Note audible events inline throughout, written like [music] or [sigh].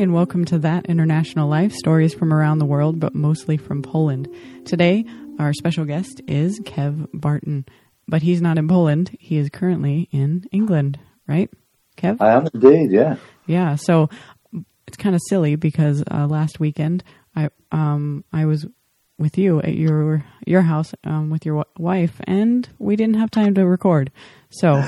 and welcome to That International Life stories from around the world, but mostly from Poland. Today, our special guest is Kev Barton, but he's not in Poland. He is currently in England, right, Kev? I am indeed, yeah. Yeah, so it's kind of silly because uh, last weekend I um I was with you at your your house um, with your w- wife, and we didn't have time to record. So,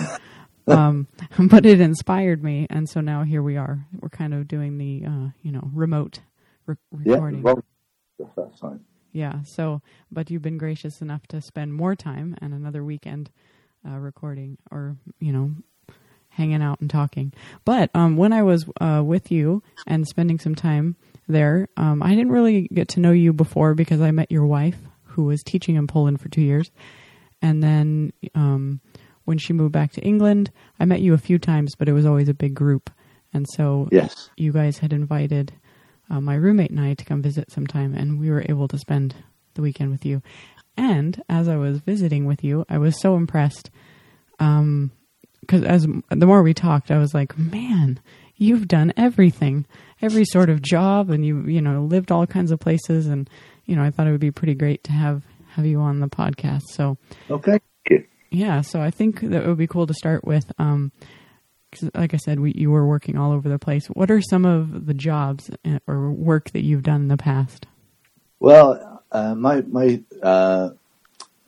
um, [laughs] but it inspired me, and so now here we are. We're kind of doing the uh, you know remote re- recording. Yeah, well, that's fine. Yeah. So, but you've been gracious enough to spend more time and another weekend uh, recording, or you know, hanging out and talking. But um, when I was uh, with you and spending some time there, um, I didn't really get to know you before because I met your wife, who was teaching in Poland for two years, and then um, when she moved back to England, I met you a few times, but it was always a big group, and so yes, you guys had invited uh, my roommate and I to come visit sometime, and we were able to spend the weekend with you. And as I was visiting with you, I was so impressed. Um, because as the more we talked, I was like, man, you've done everything, every sort of job, and you you know lived all kinds of places, and you know I thought it would be pretty great to have have you on the podcast. So okay, yeah, so I think that it would be cool to start with. Um, like I said, we, you were working all over the place. What are some of the jobs uh, or work that you've done in the past? Well, uh, my my uh,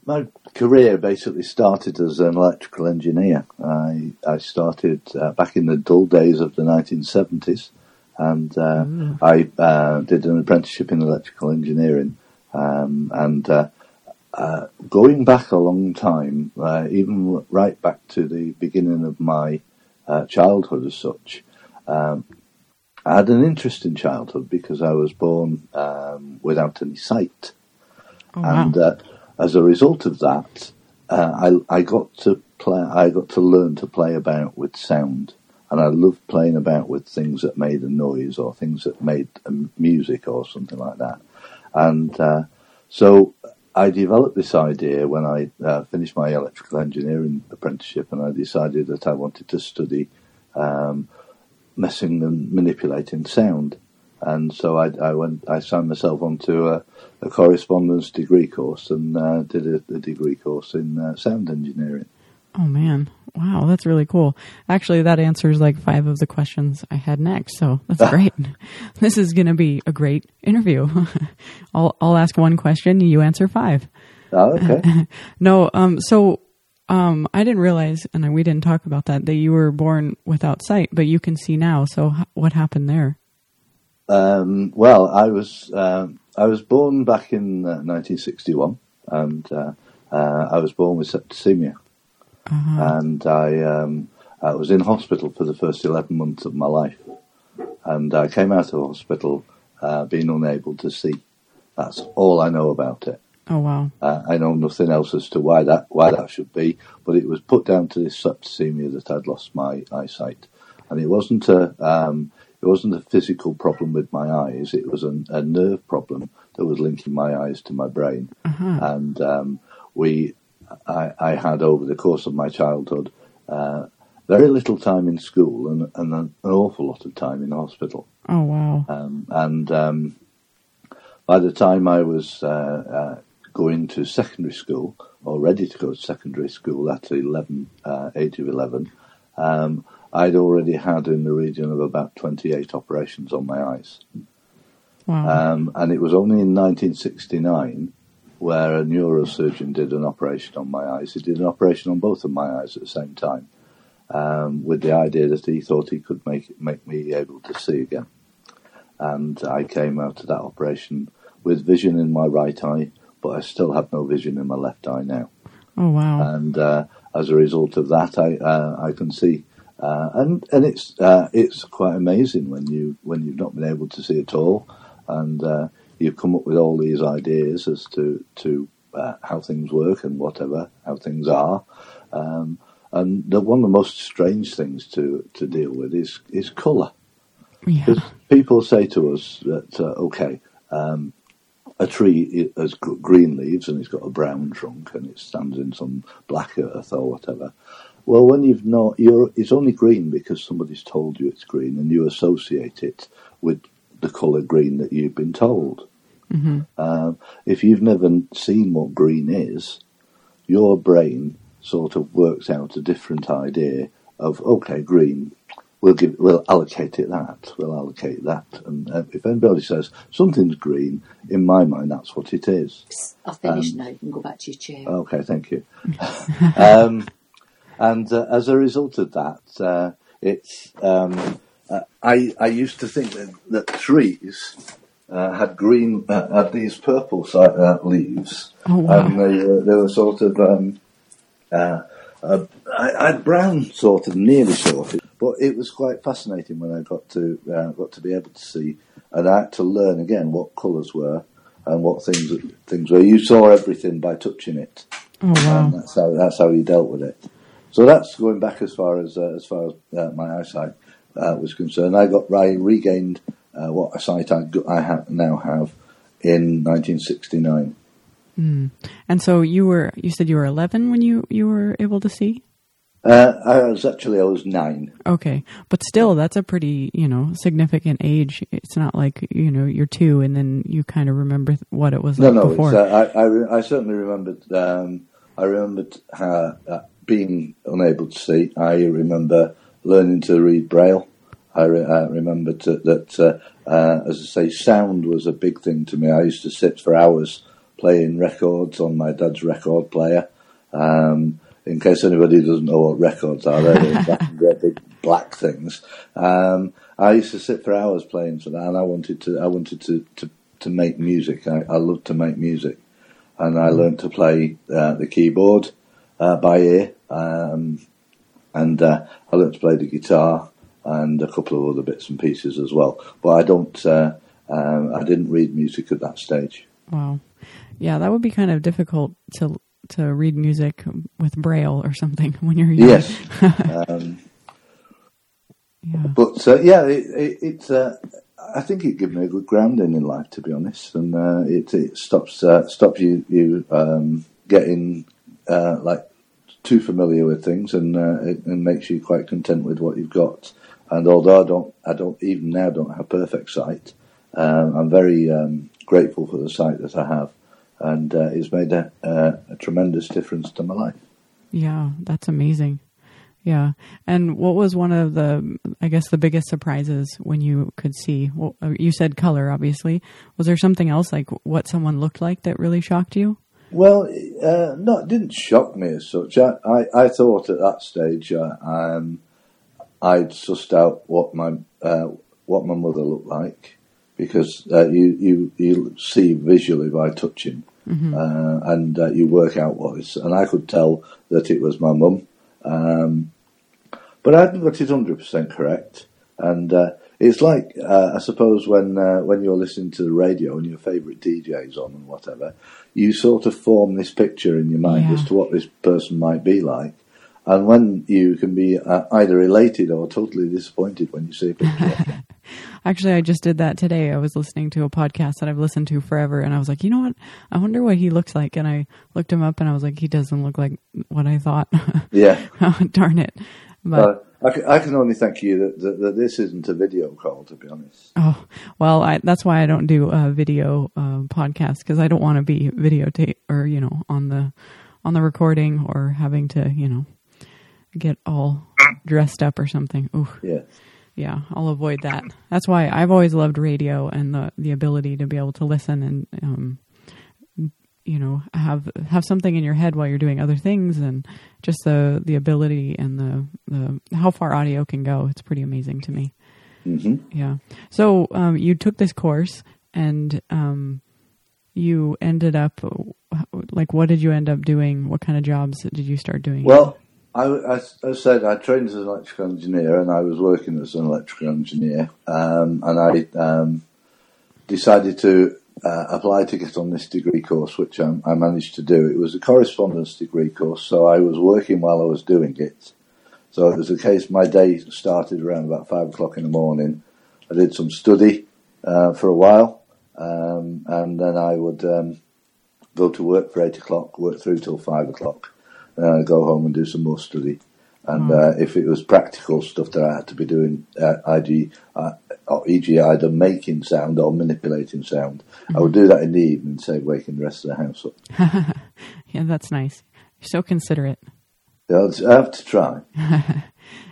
my career basically started as an electrical engineer. I I started uh, back in the dull days of the 1970s, and uh, mm. I uh, did an apprenticeship in electrical engineering. Um, and uh, uh, going back a long time, uh, even right back to the beginning of my childhood, as such. Um, I had an interest in childhood because I was born um, without any sight. Oh, wow. And as a result of that, uh, I, I got to play. I got to learn to play about with sound, and I loved playing about with things that made a noise or things that made music or something like that. And uh, so I developed this idea when I uh, finished my electrical engineering apprenticeship, and I decided that I wanted to study um, messing and manipulating sound. And so I, I went. I signed myself onto a a correspondence degree course and uh, did a, a, degree course in uh, sound engineering. Oh man, wow, that's really cool. Actually, that answers like five of the questions I had next, so that's [laughs] great. this is going to be a great interview. [laughs] I'll I'll ask one question, you answer five. Oh, okay. [laughs] no, um, so um, I didn't realize, and we didn't talk about that, that you were born without sight, but you can see now. So, what happened there? Um, well, I was um, I was born back in uh, 1961, and uh, uh, I was born with septicemia, uh-huh. and I, um, I was in hospital for the first 11 months of my life, and I came out of hospital uh, being unable to see. That's all I know about it. Oh wow! Uh, I know nothing else as to why that why that should be, but it was put down to this septicemia that I'd lost my eyesight, and it wasn't a um, it wasn't a physical problem with my eyes. It was a, a nerve problem that was linking my eyes to my brain. Uh-huh. And um, we, I, I, had over the course of my childhood, uh, very little time in school and, and an, awful lot of time in hospital. Oh wow! Um, and um, by the time I was uh, uh, going to secondary school or ready to go to secondary school at 11, uh, age of 11, um, I'd already had in the region of about 28 operations on my eyes. Wow. Um, and it was only in 1969 where a neurosurgeon did an operation on my eyes. He did an operation on both of my eyes at the same time, um, with the idea that he thought he could make make me able to see again. And I came out of that operation with vision in my right eye, but I still have no vision in my left eye now. Oh wow! And uh, as a result of that, I uh, I can see uh, and and it's uh, it's quite amazing when you when you've not been able to see at all, and uh, you come up with all these ideas as to to uh, how things work and whatever how things are. Um, and the, one of the most strange things to, to deal with is is colour. Because yeah. people say to us that uh, okay, um, a tree has green leaves and it's got a brown trunk and it stands in some black earth or whatever. Well, when you've not, you're, it's only green because somebody's told you it's green and you associate it with the colour green that you've been told. Hmm Um, if you've never seen what green is, your brain sort of works out a different idea of okay, green. We'll give, we'll allocate it that. We'll allocate that. And uh, if anybody says something's green, in my mind, that's what it is. I've finished now. You can go back to your chair. Okay, thank you. [laughs] um, and uh, as a result of that, uh, it's um, uh, I I used to think that, that trees uh, had green uh, had these purple uh, leaves, Oh, wow. and they were, they were sort of um, uh, uh, I, I had brown sort of nearly sorted, but it was quite fascinating when I got to uh, got to be able to see, and I had to learn again what colours were and what things things were. You saw everything by touching it. Oh wow. And that's how that's how you dealt with it. So that's going back as far as uh, as far as uh, my eyesight uh, was concerned. I got I regained uh, what eyesight I, got, I ha- now have in 1969. Mm. And so you were you said you were 11 when you you were able to see? Uh, I was actually I was nine. Okay. But still that's a pretty, you know, significant age. It's not like, you know, you're 2 and then you kind of remember what it was No, like no, before. uh, I I, I certainly remembered. Um, I remembered how, uh, being unable to see. I remember learning to read braille. I, re- I remembered to, that, uh, uh, as I say, sound was a big thing to me. I used to sit for hours playing records on my dad's record player. Um, in case anybody doesn't know what records are, they're big black things. Um, I used to sit for hours playing for that, and I wanted to. I wanted to to, to make music. I, I loved to make music, and I learned to play uh, the keyboard uh, by ear, um, and uh, I learned to play the guitar and a couple of other bits and pieces as well. But I don't. Uh, um, I didn't read music at that stage. Wow. Yeah, that would be kind of difficult to to read music with braille or something [laughs] when you're young. Yes. [laughs] um, Yeah. But uh, yeah, it, it, it's. Uh, I think it gave me a good grounding in life, to be honest, and uh, it, it stops uh, stops you you um, getting uh, like too familiar with things, and uh, it, and makes you quite content with what you've got. And although I don't, I don't even now don't have perfect sight, um, I'm very um, grateful for the sight that I have, and uh, it's made a, a, a tremendous difference to my life. Yeah, that's amazing. Yeah. And what was one of the, I guess, the biggest surprises when you could see? Well, uh, you said color, obviously. Was there something else, like what someone looked like, that really shocked you? Well, uh, no, it didn't shock me as such. I, I, I thought at that stage uh, um, I'd sussed out what my uh, what my mother looked like because uh, you, you you see visually by touching, uh, and uh, you work out what it's. And I could tell that it was my mum, um, but I hadn't got it hundred percent correct. And uh, it's like uh, I suppose when uh, when you're listening to the radio and your favourite DJ's on and whatever, you sort of form this picture in your mind Yeah. as to what this person might be like. And when you can be uh, either elated or totally disappointed when you see a picture. Actually, I just did that today. I was listening to a podcast that I've listened to forever, and I was like, you know what? I wonder what he looks like. And I looked him up, and I was like, he doesn't look like what I thought. [laughs] yeah. [laughs] oh, Darn it. But Uh, I, can, I can only thank you that, that, that this isn't a video call, to be honest. Oh, well, I, that's why I don't do a video uh, podcast because I don't want to be videotape or you know on the on the recording or having to you know get all dressed up or something. Ooh, Yeah. yeah, I'll avoid that. That's why I've always loved radio and the the ability to be able to listen and um, you know have have something in your head while you're doing other things and just the the ability and the the how far audio can go. It's pretty amazing to me. hmm Yeah. So um, you took this course and um, you ended up like what did you end up doing? What kind of jobs did you start doing? Well, I, I, I said I trained as an electrical engineer and I was working as an electrical engineer. Um, and I um, decided to uh, apply to get on this degree course, which I, I managed to do. It was a correspondence degree course, so I was working while I was doing it. So it was a case, my day started around about five o'clock in the morning. I did some study uh, for a while, um, and then I would um, go to work for eight o'clock, work through till five o'clock, I'd go home and do some more study. And uh, if it was practical stuff that I had to be doing, uh, IG, uh, e.g., either making sound or manipulating sound, I would do that in the evening, save waking the rest of the house up. [laughs] Yeah, that's nice. You're so considerate. Yeah, I have to try. [laughs]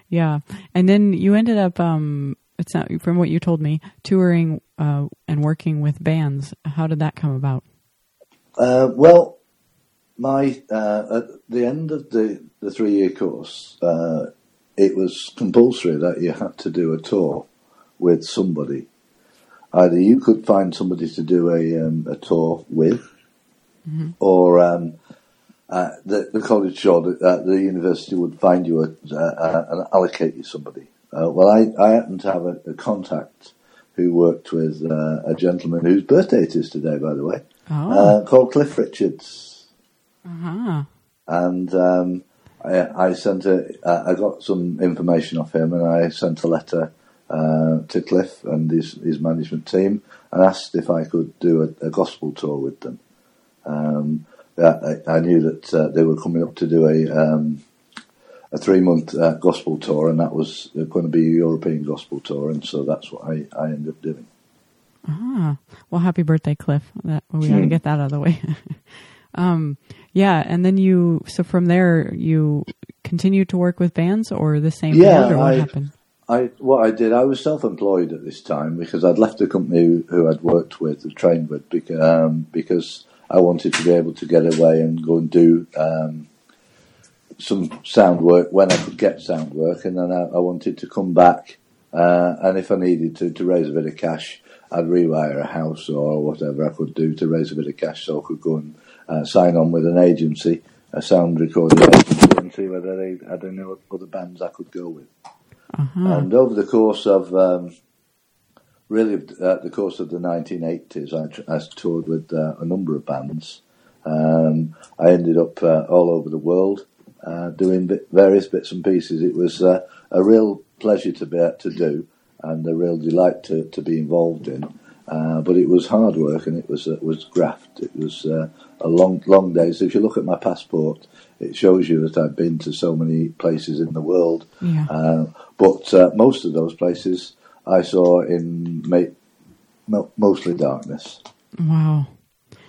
Yeah, and then you ended up. Um, it's not from what you told me, touring uh, and working with bands. How did that come about? Uh, well, my uh, at the end of the, the three year course, uh, it was compulsory that you had to do a tour with somebody. Either you could find somebody to do a um, a tour with, or um, uh, the, the college or the, uh, the university would find you a, and allocate you somebody. Uh, well, I, I happen to have a, a contact who worked with uh, a gentleman whose birthday it is today, by the way, Oh, uh, called Cliff Richards uh-huh. and um, I, I sent a, uh, I got some information off him, and I sent a letter uh, to Cliff and his, his management team, and asked if I could do a, a gospel tour with them. Um, I, I knew that uh, they were coming up to do a um, a three month uh, gospel tour, and that was going to be a European gospel tour, and so that's what I, I ended up doing. Ah, well, happy birthday, Cliff. That we got to get that out of the way. [laughs] um, yeah, and then you. So from there, you continued to work with bands, or the same Yeah, band, or what I- happened? I what I did, I was self-employed at this time because I'd left the company who, who I'd worked with, and trained with, because, um, because I wanted to be able to get away and go and do um, some sound work when I could get sound work, and then I, I wanted to come back, uh, and if I needed to to raise a bit of cash, I'd rewire a house or whatever I could do to raise a bit of cash, so I could go and uh, sign on with an agency, a sound recording agency, and see whether they had any other bands I could go with. Uh-huh. And over the course of um, really uh, the course of the 1980s, I, tr- I toured with uh, a number of bands. Um, I ended up uh, all over the world uh, doing bit, various bits and pieces. It was uh, a real pleasure to be able to do and a real delight to, to be involved in. Uh, but it was hard work and it was uh, was graft. It was uh, a long long days. So if you look at my passport, it shows you that I've been to so many places in the world. Yeah. Uh, but uh, most of those places I saw in ma- mostly darkness Wow.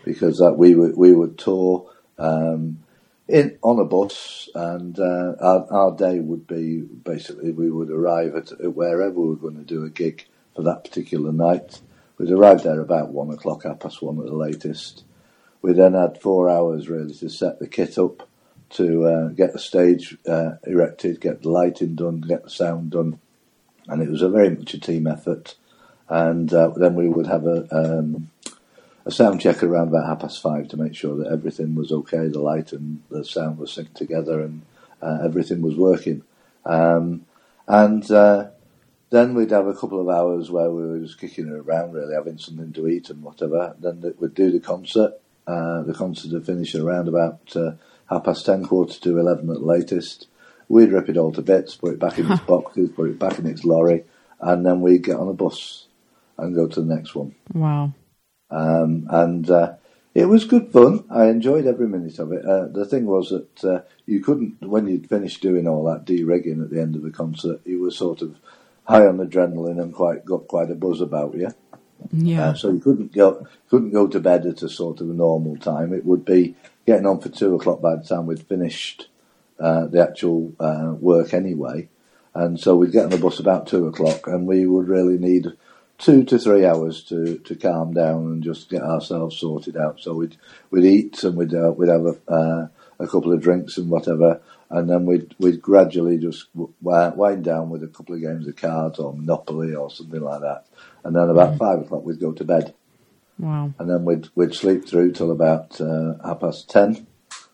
because we would we would tour um, in on a bus, and uh, our, our day would be basically we would arrive at, at wherever we were going to do a gig for that particular night. We'd arrive there about one o'clock, half past one at the latest. We then had four hours really to set the kit up, to uh, get the stage uh, erected, get the lighting done, get the sound done, and it was a very much a team effort. And uh, then we would have a um, a sound check around about half past five to make sure that everything was okay, the light and the sound was synced together, and uh, everything was working. Um, and uh, then we'd have a couple of hours where we were just kicking it around, really having something to eat and whatever. Then we'd do the concert. Uh, the concert would finish around about uh, half past ten, quarter to eleven at the latest. We'd rip it all to bits, put it back in its [laughs] boxes, put it back in its lorry, and then we'd get on a bus and go to the next one. Wow. Um, and uh, it was good fun. I enjoyed every minute of it. Uh, the thing was that uh, you couldn't, when you'd finished doing all that de-rigging at the end of the concert, you were sort of high on adrenaline and quite got quite a buzz about you. Yeah. Uh, so you couldn't go couldn't go to bed at a sort of a normal time. It would be getting on for two o'clock by the time we'd finished uh, the actual uh, work anyway. And so we'd get on the bus about two o'clock, and we would really need two to three hours to, to calm down and just get ourselves sorted out. So we'd we'd eat and we'd uh, we'd have a, uh, a couple of drinks and whatever, and then we'd we'd gradually just wind down with a couple of games of cards or Monopoly or something like that. And then about five o'clock we'd go to bed, Wow. and then we'd we'd sleep through till about uh, half past ten,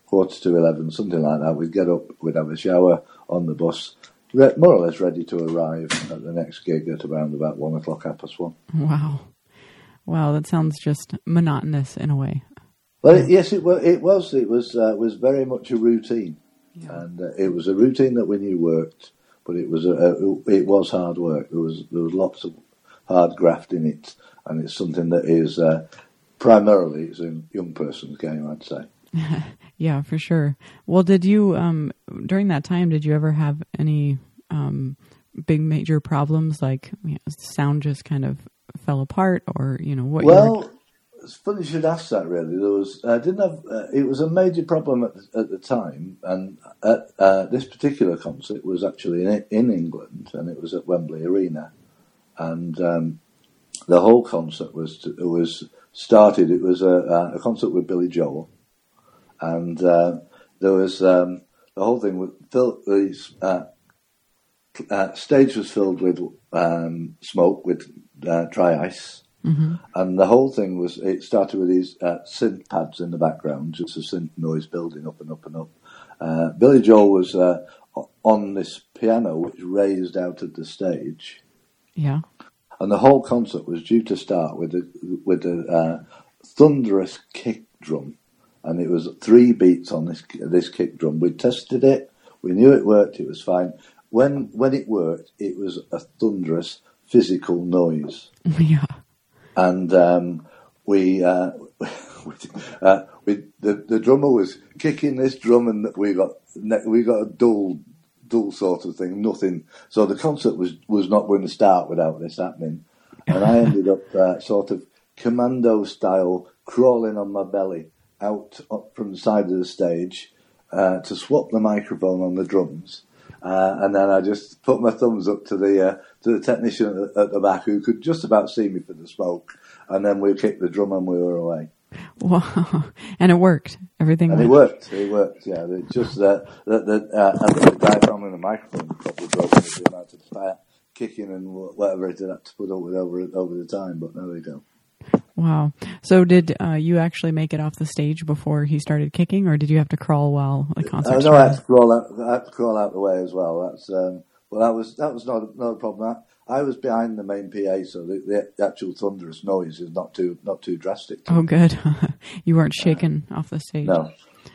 quarter to eleven, something like that. We'd get up, we'd have a shower on the bus, re- more or less ready to arrive at the next gig at around about one o'clock, half past one. Wow. Wow. That sounds just monotonous in a way. Well, it, yes, it was. It was. It was. Uh, was very much a routine, and uh, it was a routine that we knew worked. But it was a. It was hard work. There was there was lots of hard graft in it, and it's something that is uh, primarily it's a young person's game, I'd say. [laughs] Yeah, for sure. Well, did you um during that time did you ever have any um big major problems like you know, sound just kind of fell apart or you know what you Well, it's funny you should ask that. Really, there was. I didn't have. Uh, it was a major problem at, the- at the time, and at, uh, this particular concert was actually in, in England, and it was at Wembley Arena, and um, the whole concert was was started. It was a, a concert with Billy Joel, and uh, there was um, the whole thing. Was filled, the uh, uh, stage was filled with um, smoke with uh, dry ice and the whole thing was it started with these uh, synth pads in the background, just a synth noise building up and up and up. Uh, Billy Joel was uh, on this piano which raised out of the stage, yeah. And the whole concert was due to start with a with a uh, thunderous kick drum, and it was three beats on this this kick drum. We tested it, we knew it worked, it was fine. When when it worked, it was a thunderous physical noise. [laughs] Yeah and um, we, uh, [laughs] uh, we the, the drummer was kicking this drum, and we got we got a dull dull sort of thing, nothing. So the concert was was not going to start without this happening, and I ended up uh, sort of commando style crawling on my belly out up from the side of the stage uh, to swap the microphone on the drums. Uh, and then I just put my thumbs up to the uh, to the technician at the, back who could just about see me for the smoke, and then we kicked the drum and we were away. wow [laughs] and it worked everything And it worked. It worked. Yeah, it just uh, that that uh, and the diaphragm in the microphone probably broken with the amount of fire kicking and whatever it had to put up with over over the time. But there we go. Wow so did uh, you actually make it off the stage before he started kicking or did you have to crawl while the concert I know I had to crawl out. I had to crawl out the way as well. That's um, well, that was that was not not a problem. I, I was behind the main PA, so the, the actual thunderous noise is not too not too drastic. oh good [laughs] you weren't shaken off the stage No,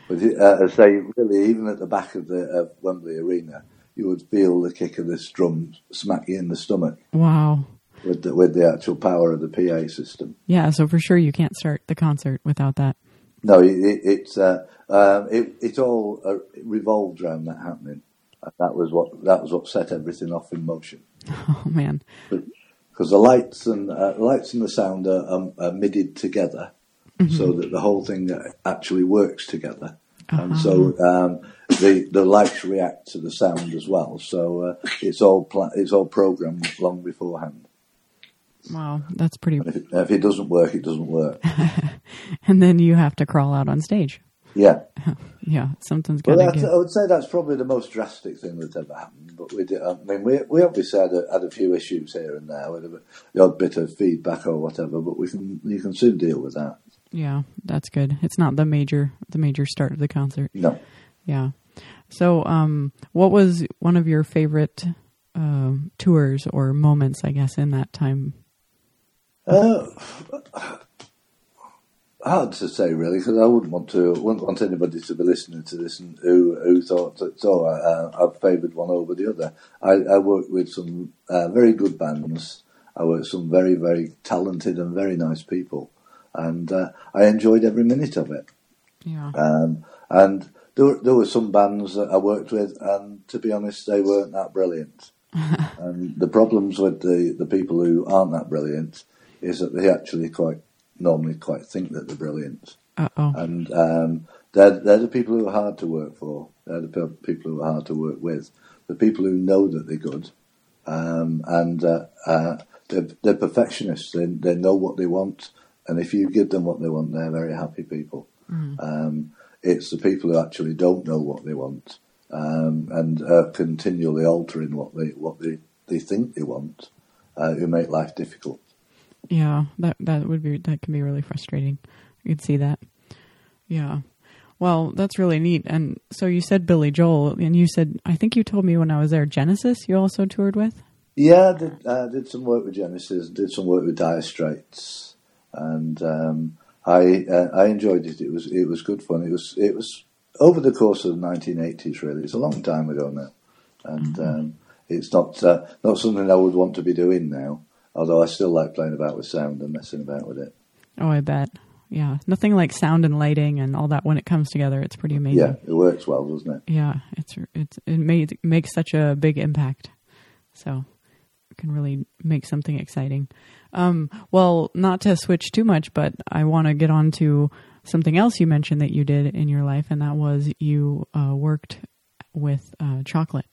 but uh, I say really, even at the back of the of Wembley Arena, you would feel the kick of this drum smack you in the stomach wow with the, with the actual power of the PA system. yeah so for sure you can't start the concert without that No, it, it, it's uh, um, it, it all uh, revolved around that happening. And that was what that was what set everything off in motion. [laughs] oh man because the lights and uh, the lights and the sound are, um, are MIDI'd together, so that the whole thing actually works together. And so um, the the lights react to the sound as well. So uh, it's all pla- it's all programmed long beforehand. Wow that's pretty If it, if it doesn't work, it doesn't work. [laughs] and then you have to crawl out on stage Yeah. [laughs] yeah something's Well, that's, give I would say that's probably the most drastic thing that's ever happened. But we did. I mean, we we obviously had a, had a few issues here and there with a, the odd bit of feedback or whatever. But we can you can soon deal with that. Yeah, that's good. It's not the major the major start of the concert. No. Yeah. So, um, what was one of your favorite um tours or moments? I guess in that time. Uh, hard to say really, because I wouldn't want to wouldn't want anybody to be listening to this and who who thought that so uh, I've favoured one over the other. I, I worked with some uh, very good bands. I worked with some very very talented and very nice people, and uh, I enjoyed every minute of it. Yeah. Um, and there, were- there were some bands that I worked with, and to be honest, they weren't that brilliant. [laughs] and the problems with the, the people who aren't that brilliant is that they actually quite normally quite think that they're brilliant, Uh oh. and um, they're they're the people who are hard to work for. They're the pe- people who are hard to work with. The people who know that they're good, um, and uh, uh, they're, they're perfectionists. They they know what they want, and if you give them what they want, they're very happy people. Um, it's the people who actually don't know what they want um, and are continually altering what they what they, they think they want, uh, who make life difficult. Yeah. That that would be that can be really frustrating. You could see that. Yeah. Well, that's really neat. And so you said Billy Joel, and you said I think you told me when I was there Genesis. You also toured with. Yeah, I did, uh, did some work with Genesis, did some work with Dire Straits, and um, I uh, I enjoyed it. It was it was good fun. It was it was over the course of the 1980s. Really, it's a long time ago now, and um, it's not uh, not something I would want to be doing now. Although I still like playing about with sound and messing about with it. Oh, I bet. yeah. Nothing like sound and lighting and all that when it comes together. It's pretty amazing. Yeah, it works well, doesn't it? Yeah, it's it's it made makes such a big impact. So it can really make something exciting. Um, well, not to switch too much, but I want to get on to something else you mentioned that you did in your life, and that was you uh, worked with uh, chocolate.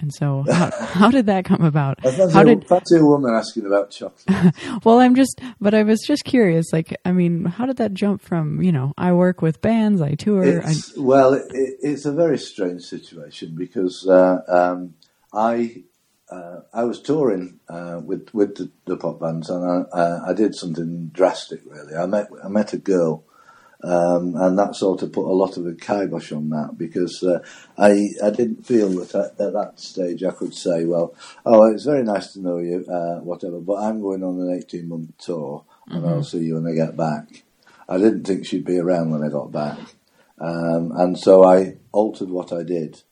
And so, how, [laughs] how did that come about? I fancy, How a- did? fancy a woman asking about chocolate. [laughs] Well, I'm just, but I was just curious. Like, I mean, how did that jump from? You know, I work with bands, I tour. I, well, it, it, it's a very strange situation because uh, um, I uh, I was touring uh, with with the, the pop bands and I, uh, I did something drastic. Really, I met I met a girl. Um, and that sort of put a lot of a kibosh on that because uh, I I didn't feel that at, at that stage I could say, well, oh, it's very nice to know you, uh, whatever, but I'm going on an 18 month tour and I'll see you when I get back. I didn't think she'd be around when I got back. Um, and so I altered what I did.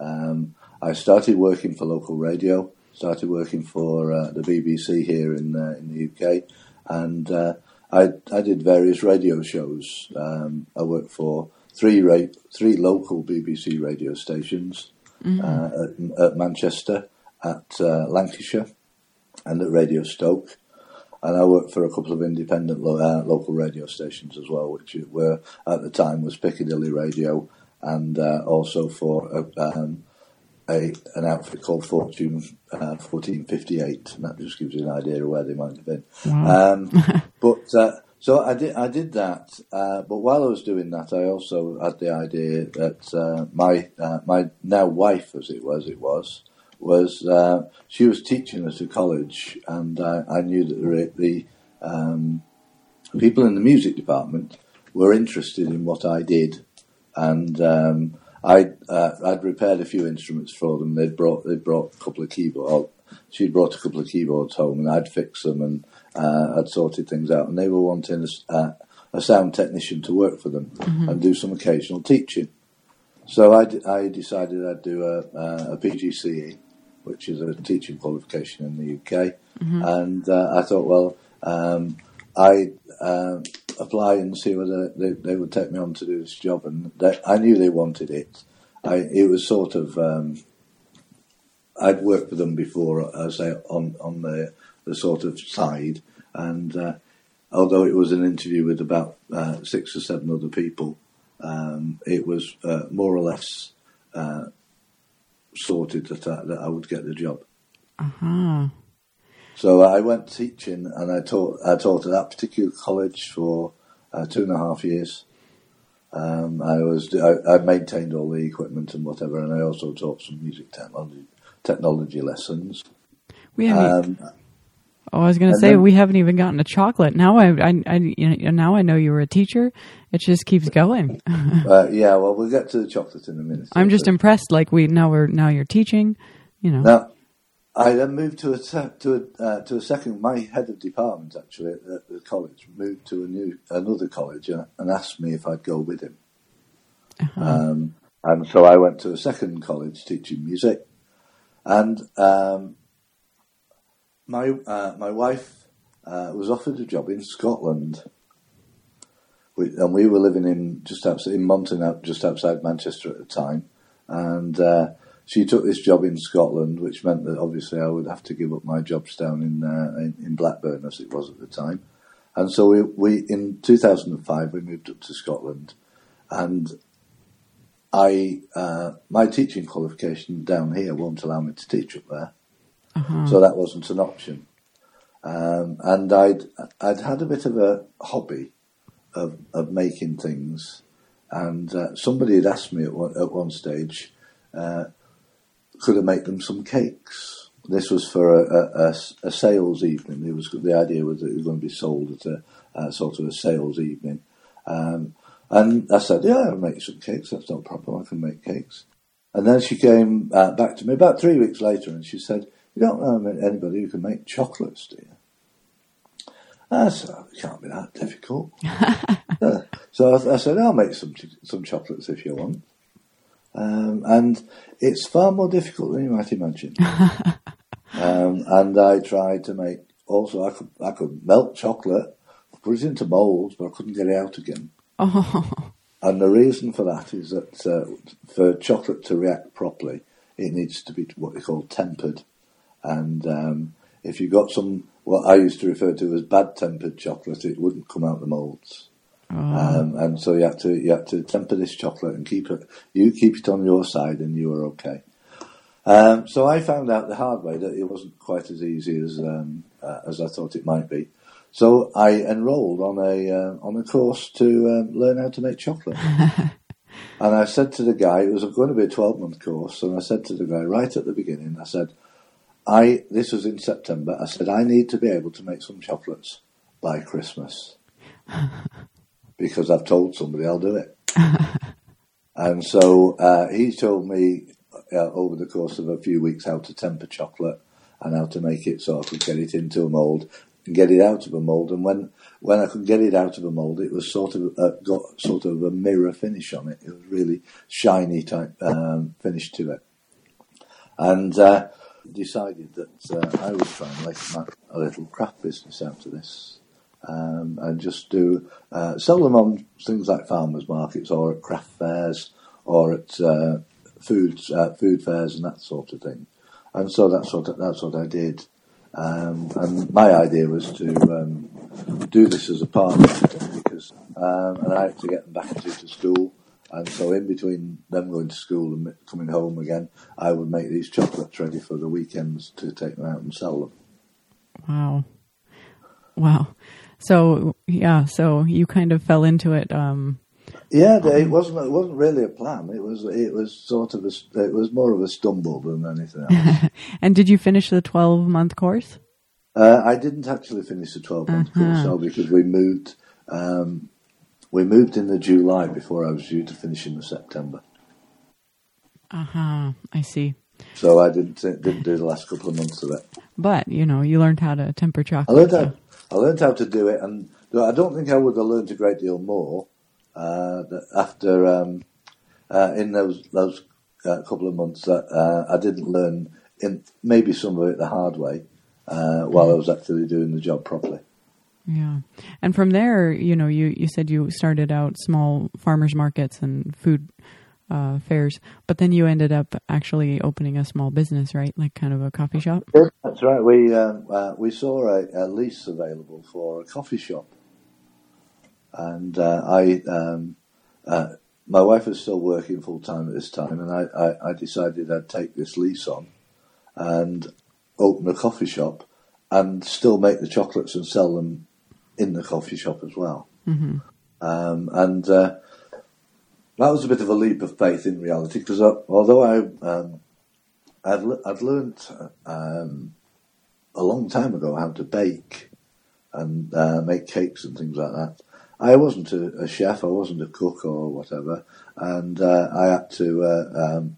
Um, I started working for local radio, started working for uh, the BBC here in uh, in the UK, and uh, I I did various radio shows. Um, I worked for three ra- three local BBC radio stations uh, at, at Manchester, at uh, Lancashire, and at Radio Stoke and I worked for a couple of independent lo- uh, local radio stations as well, which were at the time was Piccadilly Radio, and uh, also for a, um, a an outfit called Fortune uh, fourteen fifty eight, and that just gives you an idea of where they might have been. Um, [laughs] but uh, so I did I did that, uh, but while I was doing that, I also had the idea that uh, my uh, my now wife, as it was, it was was uh, she was teaching at a college, and I, knew that the, um, people in the music department were interested in what I did, and um, I uh, I'd repaired a few instruments for them. They'd brought they brought a couple of keyboards. She'd brought a couple of keyboards home, and I'd fix them, and uh, I'd sorted things out. And they were wanting a, uh, a sound technician to work for them and do some occasional teaching. So I, d- I decided I'd do a, a, a PGCE, which is a teaching qualification in the UK, and uh, I thought, well, um, I uh, apply and see whether they, they would take me on to do this job, and they, I knew they wanted it. I, it was sort of um, I'd worked with them before, I say on on the the sort of side, and uh, although it was an interview with about uh, six or seven other people, um, it was uh, more or less uh, sorted that I, that I would get the job. uh-huh. So I went teaching, and I taught I taught at that particular college for uh, two and a half years. Um, I was I, I maintained all the equipment and whatever, and I also taught some music technology technology lessons. We haven't. Um, oh, I was going to say then- we haven't even gotten to chocolate. Now I, I, I you know, now I know you were a teacher. It just keeps going. [laughs] uh, yeah, well, we'll get to the chocolate in a minute. I'm just impressed. Like we now we're now you're teaching. You know. Now, I then moved to a to a uh, to a second. My head of department actually at, the college moved to a new another college and, and asked me if I'd go with him. Um, and so I went to a second college teaching music, and um, my uh, my wife uh, was offered a job in Scotland. We, and we were living in just outside in Monton, out- just outside Manchester at the time, and uh, she took this job in Scotland, which meant that obviously I would have to give up my jobs down in uh, in, in Blackburn as it was at the time, and so we, we in 2005 we moved up to Scotland, and I uh, my teaching qualification down here won't allow me to teach up there, so that wasn't an option, um, and I'd I'd had a bit of a hobby of of making things, and uh, somebody had asked me at one, at one stage, uh, could I make them some cakes? This was for a sales evening. It was the idea was that it was going to be sold at a, a sort of a sales evening, um, and I said, "Yeah, I'll make some cakes. That's no problem. I can make cakes." And then she came uh, back to me about three weeks later, and she said, "You don't know anybody who can make chocolates, do you?" I said, "Oh, "It can't be that difficult." [laughs] Uh, so I, I said, "I'll make some some chocolates if you want." Um, and it's far more difficult than you might imagine. [laughs] um, and I tried to make also I could I could melt chocolate, put it into moulds, but I couldn't get it out again. Oh, [laughs] And the reason for that is that uh, for chocolate to react properly, it needs to be what they call tempered. And um, if you got some, what I used to refer to as bad tempered chocolate, it wouldn't come out the moulds. Um, and so you have to you have to temper this chocolate and keep it. You keep it on your side, and you are okay. Um, so I found out the hard way that it wasn't quite as easy as um, uh, as I thought it might be. So I enrolled on a uh, on a course to um, learn how to make chocolate. [laughs] and I said to the guy, it was going to be a twelve month course, and I said to the guy right at the beginning, I said, I this was in September. I said I need to be able to make some chocolates by Christmas [laughs] because I've told somebody I'll do it. [laughs] and so uh, he told me uh, over the course of a few weeks how to temper chocolate and how to make it so I could get it into a mould and get it out of a mould. And when when I could get it out of a mould, it was sort of uh, got sort of a mirror finish on it. It was really shiny type um, finish to it. And uh, decided that uh, I would try and make my, a little craft business out of this um, and just do uh, sell them on things like farmers markets or at craft fairs or at uh, food uh, food fairs and that sort of thing. And so that's what that's what I did. Um, and my idea was to um, do this as a partnership because um, and I had to get them back into school. And so, in between them going to school and coming home again, I would make these chocolates ready for the weekends to take them out and sell them. wow. Wow. So, yeah, so you kind of fell into it. Um, Yeah, it wasn't. It wasn't really a plan. It was. It was sort of a. It was more of a stumble than anything else. [laughs] and did you finish the 12 month course? uh, I didn't actually finish the twelve month course though because we moved. Um, we moved in the July before I was due to finish in the September. Uh huh. I see. So I didn't didn't do the last couple of months of it. But, you know, you learned how to temper I chocolate. learned so- how I learned how to do it, and I don't think I would have learned a great deal more uh, after um, uh, in those those uh, couple of months that uh, I didn't learn in maybe some of it the hard way uh, while I was actually doing the job properly. Yeah. And from there, you know, you, you said you started out small farmers markets and food uh, fairs, but then you ended up actually opening a small business, right? Like kind of a coffee shop. That's right. We uh, uh, we saw a, a lease available for a coffee shop, and uh, I um, uh, my wife was still working full time at this time, and I, I, I decided I'd take this lease on and open a coffee shop and still make the chocolates and sell them in the coffee shop as well. hmm Um, and uh, that was a bit of a leap of faith in reality because uh, although I um, I'd, I'd learnt um, a long time ago how to bake and uh, make cakes and things like that. I wasn't a, a chef, I wasn't a cook or whatever, and uh, I had to uh, um,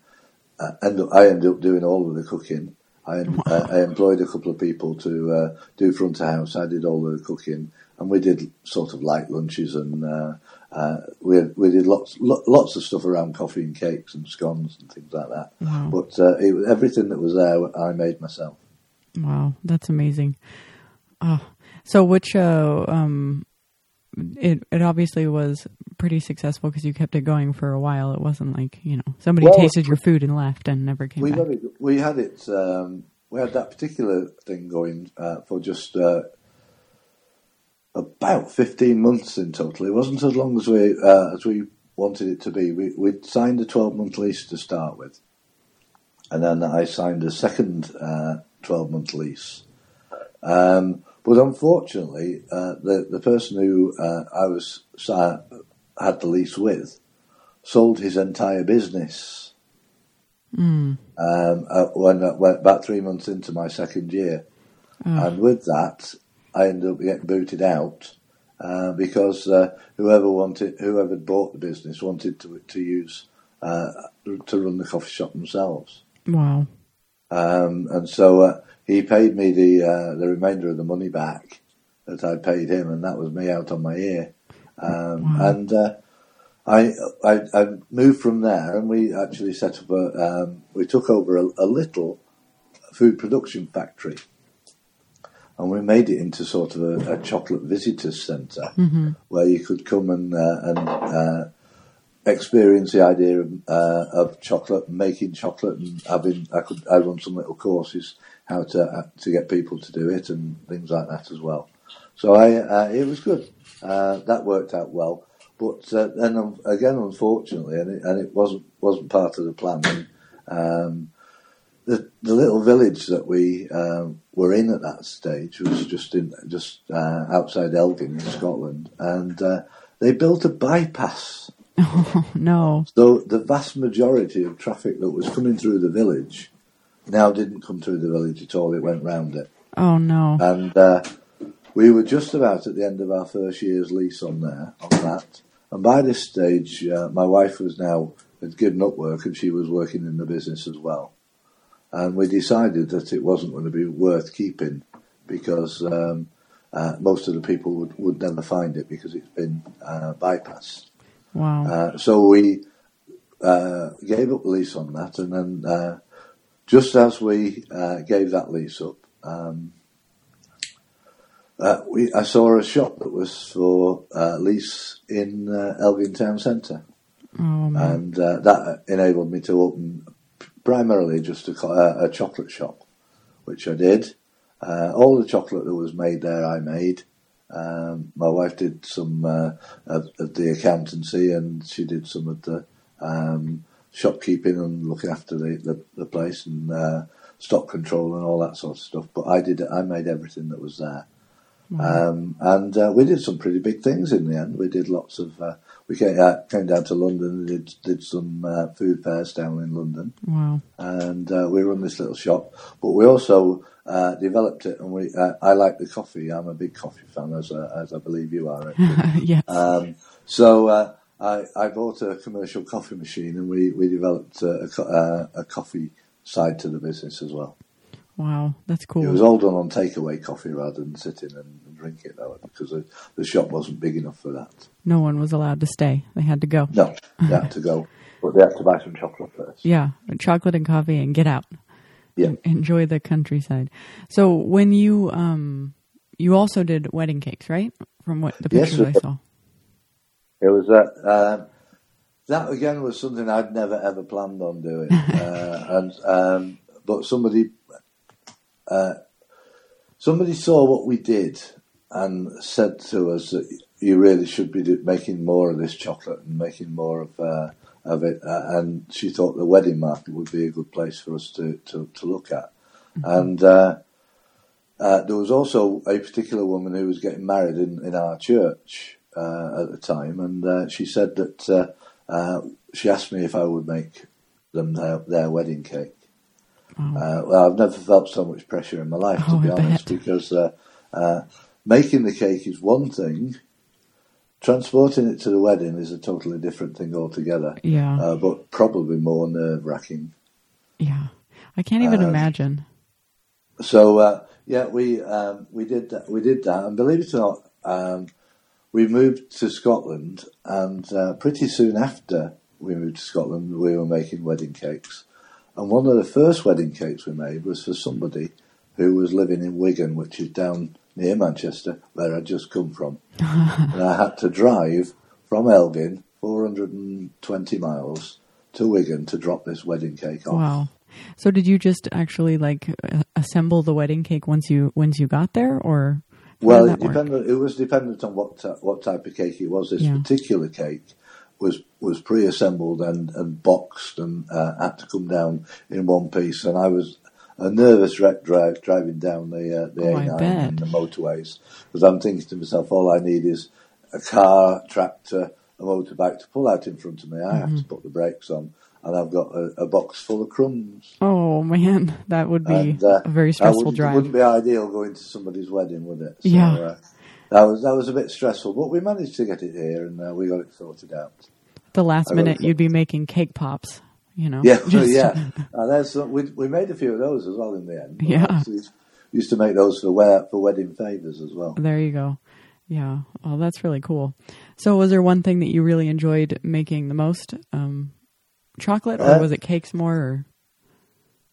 uh, end up, I ended up doing all of the cooking. I, [laughs] I employed a couple of people to uh, do front of house. I did all the cooking, and we did sort of light lunches, and uh, uh, we we did lots lo- lots of stuff around coffee and cakes and scones and things like that. Wow. But uh, it, everything that was there, I made myself. Wow. That's amazing. Oh, so which, uh, um, it, it obviously was pretty successful because you kept it going for a while. It wasn't like, you know, somebody Well, tasted your food and left and never came We back. got it. We had it. Um, we had that particular thing going uh, for just uh, about fifteen months in total. It wasn't as long as we uh, as we wanted it to be. We we signed a twelve month lease to start with, and then I signed a second twelve month lease. Um, but unfortunately, uh, the the person who uh, I was uh, had the lease with sold his entire business Mm. um, uh, when about three months into my second year. And with that, I ended up getting booted out uh, because uh, whoever wanted, whoever bought the business wanted to to use uh, to run the coffee shop themselves. Wow. Um, and so uh, he paid me the uh, the remainder of the money back that I paid him, and that was me out on my ear. Um, Wow. And uh, I, I I moved from there, and we actually set up a um, we took over a, a little food production factory. And we made it into sort of a, a chocolate visitors center where you could come and uh, and uh, experience the idea of, uh, of chocolate, making chocolate, and having I could I run some little courses how to uh, to get people to do it and things like that as well. So I uh, it was good. Uh, that worked out well. But then um, again, unfortunately, and it, and it wasn't wasn't part of the plan. And, um, the the little village that we um, were in at that stage was just in just uh, outside Elgin in Scotland, and uh, they built a bypass. Oh [laughs] no. So the vast majority of traffic that was coming through the village now didn't come through the village at all. It went round it, Oh no. and uh, we were just about at the end of our first year's lease on there on that. And by this stage, uh, my wife was now had given up work, and she was working in the business as well. And we decided that it wasn't going to be worth keeping because um, uh, most of the people would, would never find it because it's been uh, bypassed. Wow. Uh, so we uh, gave up the lease on that, and then uh, just as we uh, gave that lease up, um, uh, we I saw a shop that was for uh, lease in uh, Elgin Town Centre, oh and uh, that enabled me to open primarily just a, uh, a chocolate shop, which I did. Uh, all the chocolate that was made there, I made. Um, my wife did some uh, of, of the accountancy, and she did some of the um, shopkeeping and looking after the, the, the place and uh, stock control and all that sort of stuff. But I did, I made everything that was there. Um, and uh, we did some pretty big things in the end. We did lots of. We came, uh, came down to London and did, did some uh, food fairs down in London, wow. and uh, we run this little shop. But we also uh, developed it, and we. Uh, I like the coffee. I'm a big coffee fan, as uh, as I believe you are. [laughs] Yes. Um, so uh, I, I bought a commercial coffee machine, and we we developed a, uh, a coffee side to the business as well. Wow. That's cool. It was all done on takeaway coffee rather than sitting and drink it though, because the, the shop wasn't big enough for that. no one was allowed to stay. They had to go. No, they had to go, [laughs] but they had to buy some chocolate first. Yeah. Chocolate and coffee and get out. Yeah. Enjoy the countryside. So when you um you also did wedding cakes, right? From what the Yes, pictures I saw. It was that. Um, that again was something I'd never ever planned on doing, [laughs] uh, and um, but somebody, uh, somebody saw what we did and said to us that you really should be making more of this chocolate and making more of uh, of it, uh, and she thought the wedding market would be a good place for us to to, to look at, and. Uh, uh, there was also a particular woman who was getting married in, in our church uh, at the time, and uh, she said that uh, uh, she asked me if I would make them their, their wedding cake. Uh, well, I've never felt so much pressure in my life, to Oh, be I honest, bet. because uh, uh, making the cake is one thing, transporting it to the wedding is a totally different thing altogether, Yeah. uh, but probably more nerve wracking. yeah. I can't even uh, imagine. So uh, yeah, we um, we did that, we did that, and believe it or not, um, we moved to Scotland, and uh, pretty soon after we moved to Scotland, we were making wedding cakes, and one of the first wedding cakes we made was for somebody who was living in Wigan, which is down near Manchester, where I'd just come from, [laughs] and I had to drive from Elgin, 420 miles, to Wigan to drop this wedding cake off. Wow. So did you just actually like assemble the wedding cake once you once you got there, or Well, it depended. It was dependent on what what type of cake it was. This Yeah. particular cake was was pre-assembled and, and boxed and uh, had to come down in one piece. And I was a nervous wreck drive, driving down the uh, the Oh, I A9 and the motorways because I'm thinking to myself, all I need is a car, tractor, a motorbike to pull out in front of me. I have Mm-hmm. to put the brakes on, and I've got a, a box full of crumbs. Oh man, that would be And, uh, a very stressful wouldn't, drive. wouldn't be ideal going to somebody's wedding, would it? So, Yeah. That was that was a bit stressful, but we managed to get it here and uh, we got it sorted out. the last minute, you'd be making cake pops. You know. Yeah, [laughs] Just- yeah. Some, we we made a few of those as well in the end. Yeah. Used to make those for wear, for wedding favors as well. There you go. Yeah. Oh, that's really cool. So, was there one thing that you really enjoyed making the most? Um, chocolate, or Uh, was it cakes more? Or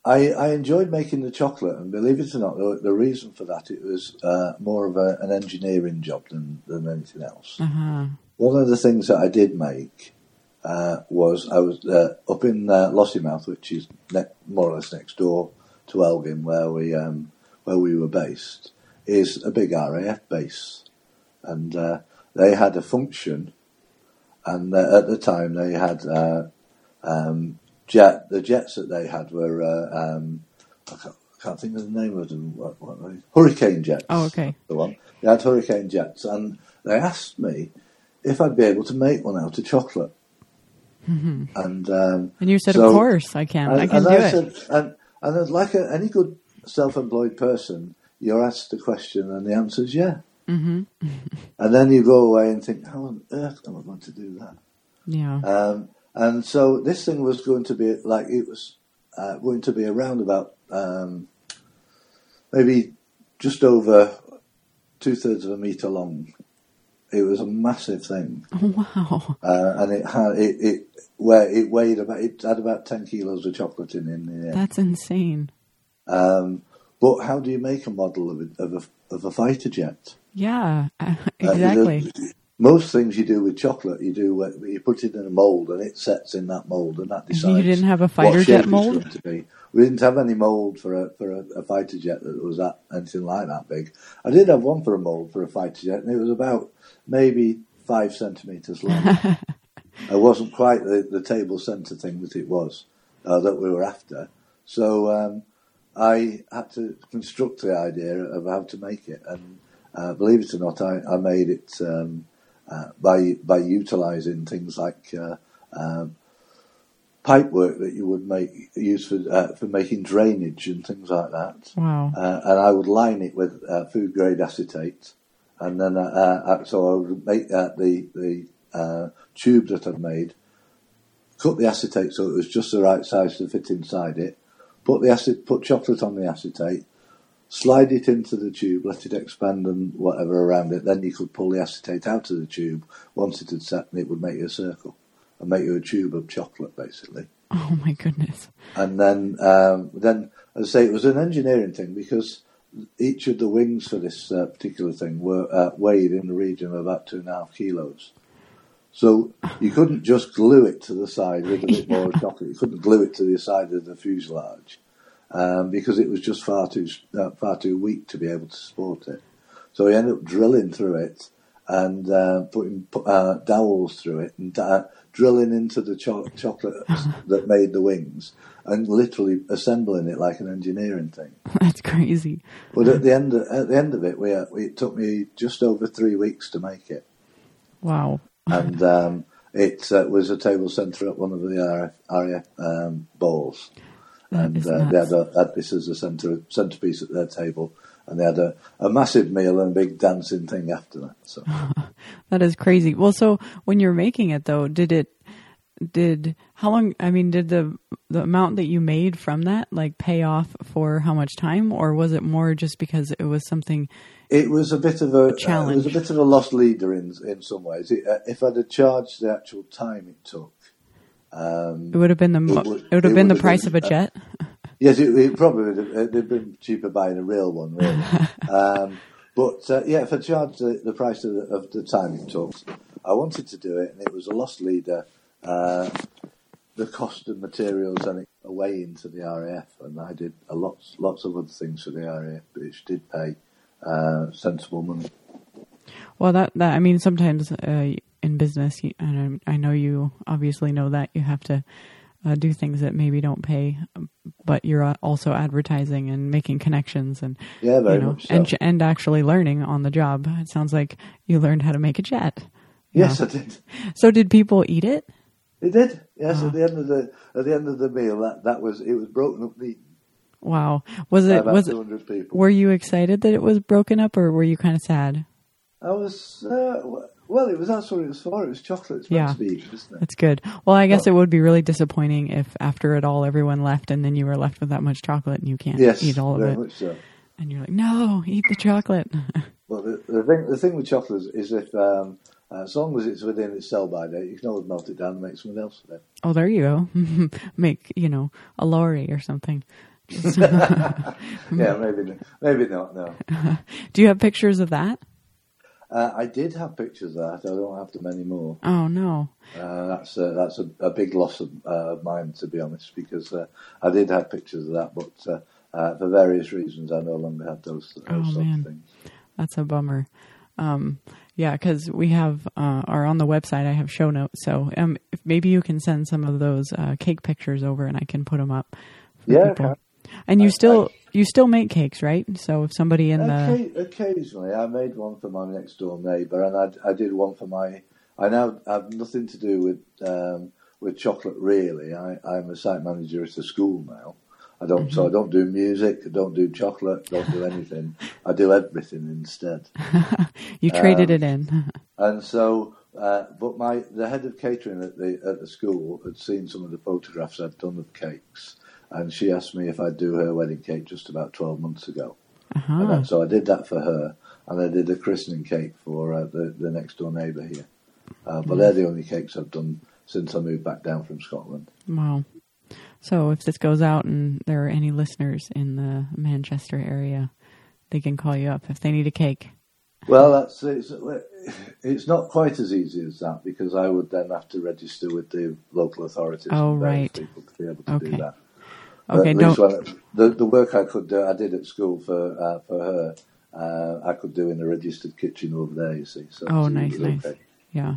I, I enjoyed making the chocolate, and believe it or not, the, the reason for that it was uh, more of a, an engineering job than, than anything else. Uh-huh. One of the things that I did make uh, was I was uh, up in uh, Lossiemouth, which is ne- more or less next door to Elgin, where we um, where we were based, is a big RAF base, and uh, they had a function, and uh, at the time they had uh, um, jet. The jets that they had were uh, um, I, can't, I can't think of the name of them. What, what they? Hurricane jets. Oh, okay. The one they had hurricane jets, and they asked me if I'd be able to make one out of chocolate. And um, And you said, so- "Of course, I can. and, I can and do I it." Said, and and like a, any good self-employed person, you're asked the question, and the answer is yeah. hmm And then you go away and think, how on earth am I going to do that? Yeah. Um, and so this thing was going to be like it was uh, going to be around about um, maybe just over two thirds of a meter long. It was a massive thing, oh, [laughs] wow. uh, and it had it, it where it weighed about it had about ten kilos of chocolate in in it. That's insane. Um, but how do you make a model of a, of a, of a fighter jet? Yeah. [laughs] Uh, Exactly. the- most things you do with chocolate, you do uh, you put it in a mold and it sets in that mold, and that decides. You didn't have a fighter jet mold? to be. We didn't have any mold for a for a, a fighter jet that was that anything like that big. I did have one for a mold for a fighter jet, and it was about maybe five centimeters long. [laughs] it wasn't quite the, the table centre thing that it was uh, that we were after. So um, I had to construct the idea of how to make it, and uh, believe it or not, I, I made it um, uh, by by utilising things like uh, um, pipe work that you would make use for uh, for making drainage and things like that. Wow. Uh, and I would line it with uh, food grade acetate, and then so I would make the the uh, tube that I'd made, cut the acetate so it was just the right size to fit inside it, put the acid, put chocolate on the acetate, slide it into the tube, let it expand and whatever around it. Then you could pull the acetate out of the tube once it had set, and it would make you a circle and make you a tube of chocolate, basically. [laughs] Oh my goodness. And then, um, then as I say, it was an engineering thing because each of the wings for this uh, particular thing were uh, weighed in the region of about two and a half kilos. So you couldn't just glue it to the side with a bit [laughs] more chocolate. You couldn't glue it to the side of the fuselage um, because it was just far too uh, far too weak to be able to support it. So we ended up drilling through it and uh, putting uh, dowels through it and uh, drilling into the cho- chocolate [laughs] that made the wings and literally assembling it like an engineering thing. [laughs] That's crazy. But at the end of, at the end of it, we, uh, we, it took me just over three weeks to make it, Wow. and um, it uh, was a table centre at one of the RF, RAF um, balls, That and uh, they had, a, had this as a centre centrepiece at their table, and they had a, a massive meal and a big dancing thing after that. So. [laughs] That is crazy. Well, so when you're making it though, did it did how long I mean did the the amount that you made from that like pay off for how much time or was it more just because it was something It was a bit of a, challenge. it was a bit of a lost leader in in some ways. It, uh, if I'd have charged the actual time it took, um, it would have been the It would- it would have it been the have price been, of a uh, jet. yes, it, it probably would have, it'd have been cheaper buying a real one, really. [laughs] um, but uh, yeah, if I charged the, the price of the, of the time it took, I wanted to do it, and it was a lost leader. Uh, the cost of materials and it away into the RAF, and I did a lots lots of other things for the RAF, which did pay uh, sensible money. Well, that that I mean, sometimes uh, in business, you, and I know you obviously know that you have to uh, do things that maybe don't pay, but you're uh, also advertising and making connections and Yeah, very you know, much so. and and actually learning on the job. It sounds like you learned how to make a jet. yes, Yeah. I did. So did people eat it? It did. Yes, Ah. at the end of the at the end of the meal, that, that was it was broken up neat Wow. Was it was it, two hundred people. were you excited that it was broken up or were you kind of sad? I was uh, well. It was what it was for. It was chocolate. It's Yeah. be, isn't it? That's good. Well, I guess it would be really disappointing if after it all everyone left and then you were left with that much chocolate and you can't Yes, eat all of very it. much so. And you're like, "No, eat the chocolate." [laughs] But the, the thing the thing with chocolate is, is if um, uh, as long as it's within its sell by date, you can always melt it down and make something else with it. oh, there you go. [laughs] Make, you know, a lorry or something. [laughs] yeah, maybe maybe not. No. Do you have pictures of that? Uh, I did have pictures of that. I don't have them anymore. Oh no. Uh, that's a, that's a, a big loss of uh, mine, to be honest, because uh, I did have pictures of that, but uh, uh, for various reasons, I no longer have those, those Oh, sort man. of things. That's a bummer. Um, yeah, because we have, uh, or on the website, I have show notes. So um, maybe you can send some of those uh, cake pictures over, and I can put them up. For Yeah. And you I- still you still make cakes, right? So if somebody in the Occasionally, I made one for my next door neighbour, and I, I did one for my. I now have nothing to do with um, with chocolate really. I, I'm a site manager at a school now. I don't, so I don't do music, I don't do chocolate, don't do anything. I do everything instead. [laughs] you traded um, it in. And so, uh, but my the head of catering at the at the school had seen some of the photographs I'd done of cakes, and she asked me if I'd do her wedding cake just about twelve months ago. Uh-huh. then- so I did that for her, and I did a christening cake for uh, the the next door neighbour here. Uh, but they're the only cakes I've done since I moved back down from Scotland. Wow. So if this goes out and there are any listeners in the Manchester area, they can call you up if they need a cake. Well, that's it's, it's not quite as easy as that because I would then have to register with the local authorities Oh, and right. people to be able to Okay. do that. Okay, don't. the the work I could do, I did at school for uh, for her. Uh, I could do in a registered kitchen over there. You see. So Oh, nice, nice. okay. Yeah.